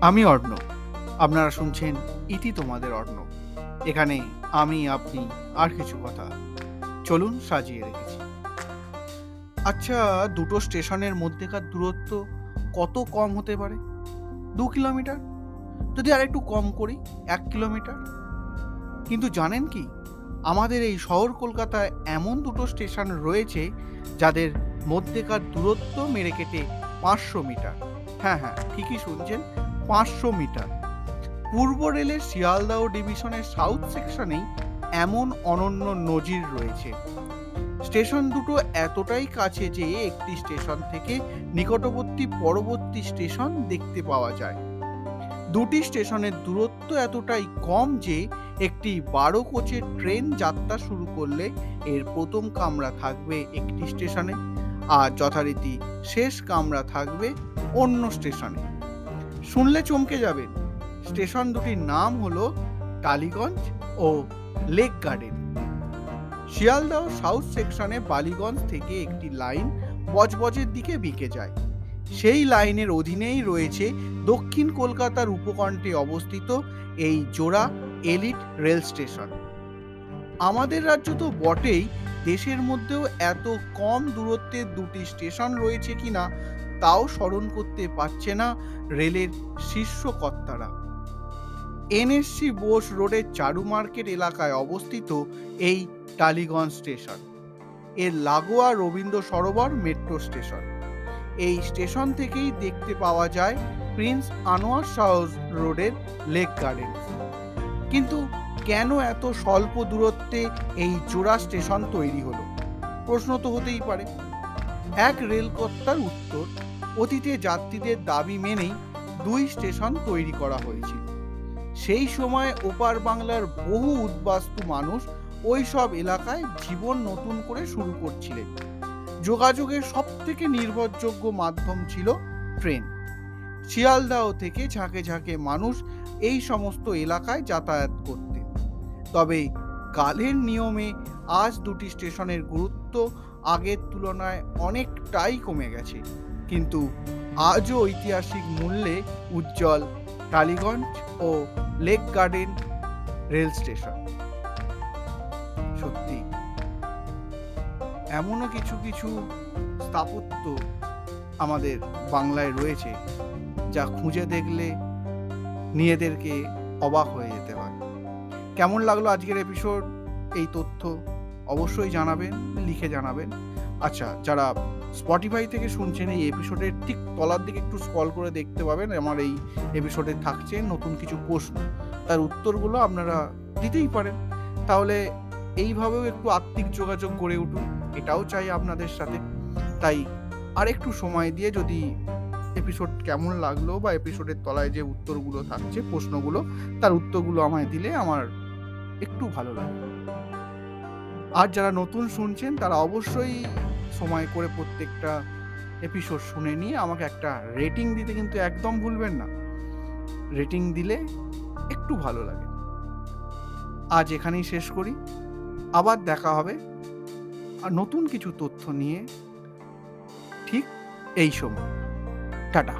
আমি অর্ণ আপনারা শুনছেন ইতি তোমাদের অর্ণ এখানে আমি, আপনি আর কিছু কথা। চলুন সাজিয়ে রেখেছি। আচ্ছা দুটো স্টেশনের মধ্যেকার দূরত্ব কত কম হতে পারে? দু কিলোমিটার? যদি আর একটু কম করি, এক কিলোমিটার? কিন্তু জানেন কি, আমাদের এই শহর কলকাতায় এমন দুটো স্টেশন রয়েছে যাদের মধ্যেকার দূরত্ব মেরে কেটে পাঁচশো মিটার। হ্যাঁ হ্যাঁ ঠিকই শুনছেন। পাঁচশো মিটার। পূর্ব রেলের শিয়ালদাহ ডিভিশনের সাউথ সেকশনেই এমন অনন্য নজির রয়েছে। স্টেশন দুটো এতটাই কাছে যে একটি স্টেশন থেকে নিকটবর্তী পরবর্তী স্টেশন দেখতে পাওয়া যায়। দুটি স্টেশনের দূরত্ব এতটাই কম যে একটি বারো কোচের ট্রেন যাত্রা শুরু করলে এর প্রথম কামরা থাকবে একটি স্টেশনে, আর যথারীতি শেষ কামরা থাকবে অন্য স্টেশনে। শুনলে চমকে যাবেন স্টেশন দুটির নাম হলো টালিগঞ্জ ও লেক গার্ডেন। শিয়ালদহ সাউথ সেকশনে বালিগঞ্জ থেকে একটি লাইন বজবজের দিকে বিকে যায়। সেই লাইনের অধীনেই রয়েছে দক্ষিণ কলকাতার উপকণ্ঠে অবস্থিত এই জোড়া এলিট রেল স্টেশন। আমাদের রাজ্য তো বটেই, দেশের মধ্যেও এত কম দূরত্বের দুটি স্টেশন রয়েছে কিনা তাও স্মরণ করতে পারছে না রেলের শীর্ষ কর্তারা এনএসসি বোস রোডের চারু মার্কেট এলাকায় অবস্থিত এই টালিগঞ্জ স্টেশন। এর লাগোয়া রবীন্দ্র সরোবর মেট্রো স্টেশন। এই স্টেশন থেকেই দেখতে পাওয়া যায় প্রিন্স আনোয়ার শাহ রোডের লেক গার্ডেন। কিন্তু কেন এত স্বল্প দূরত্বে এই জোড়া স্টেশন তৈরি হলো? প্রশ্ন তো হতেই পারে। এক রেলকর্তার উত্তর অতীতে যাত্রীদের দাবি মেনেই দুই স্টেশন তৈরি করা হয়েছিল। সেই সময় ওপার বাংলার বহু উদ্বাস্তু মানুষ ওই সব এলাকায় জীবন নতুন করে শুরু করছিলেন। যোগাযোগের সব থেকে নির্ভরযোগ্য মাধ্যম ছিল ট্রেন। শিয়ালদাহ থেকে ঝাঁকে ঝাঁকে মানুষ এই সমস্ত এলাকায় যাতায়াত করতেন। তবে কালের নিয়মে আজ দুটি স্টেশনের গুরুত্ব আগের তুলনায় অনেকটাই কমে গেছে। কিন্তু আজও ঐতিহাসিক মূল্যে উজ্জ্বল টালিগঞ্জ ও লেক গার্ডেন রেল স্টেশন। সত্যি, এমনও কিছু কিছু স্থাপত্য আমাদের বাংলায় রয়েছে যা খুঁজে দেখলে নিজেদেরকে অবাক হয়ে যেতে হয়। কেমন লাগল আজকের এপিসোড এই তথ্য অবশ্যই জানাবেন, লিখে জানাবেন। আচ্ছা যারা স্পটিফাই থেকে শুনছেন এই এপিসোডের ঠিক তলার দিকে একটু স্ক্রল করে দেখতে পাবেন। আমার এই এপিসোডে থাকছে নতুন কিছু প্রশ্ন। তার উত্তরগুলো আপনারা দিতেই পারেন। তাহলে এইভাবেও একটু আত্মিক যোগাযোগ গড়ে উঠুন, এটাও চাই আপনাদের সাথে। তাই আর একটু সময় দিয়ে যদি এপিসোড কেমন লাগল বা এপিসোডের তলায় যে উত্তরগুলো থাকছে, প্রশ্নগুলো, তার উত্তরগুলো আমায় দিলে আমার একটু ভালো লাগবে। আর যারা নতুন শুনছেন, তারা অবশ্যই সময় করে প্রত্যেকটা এপিসোড শুনে নিয়ে আমাকে একটা রেটিং দিতে কিন্তু একদম ভুলবেন না। রেটিং দিলে একটু ভালো লাগে। আজ এখানেই শেষ করি। আবার দেখা হবে। আর নতুন কিছু তথ্য নিয়ে ঠিক এই সময়। টাটা।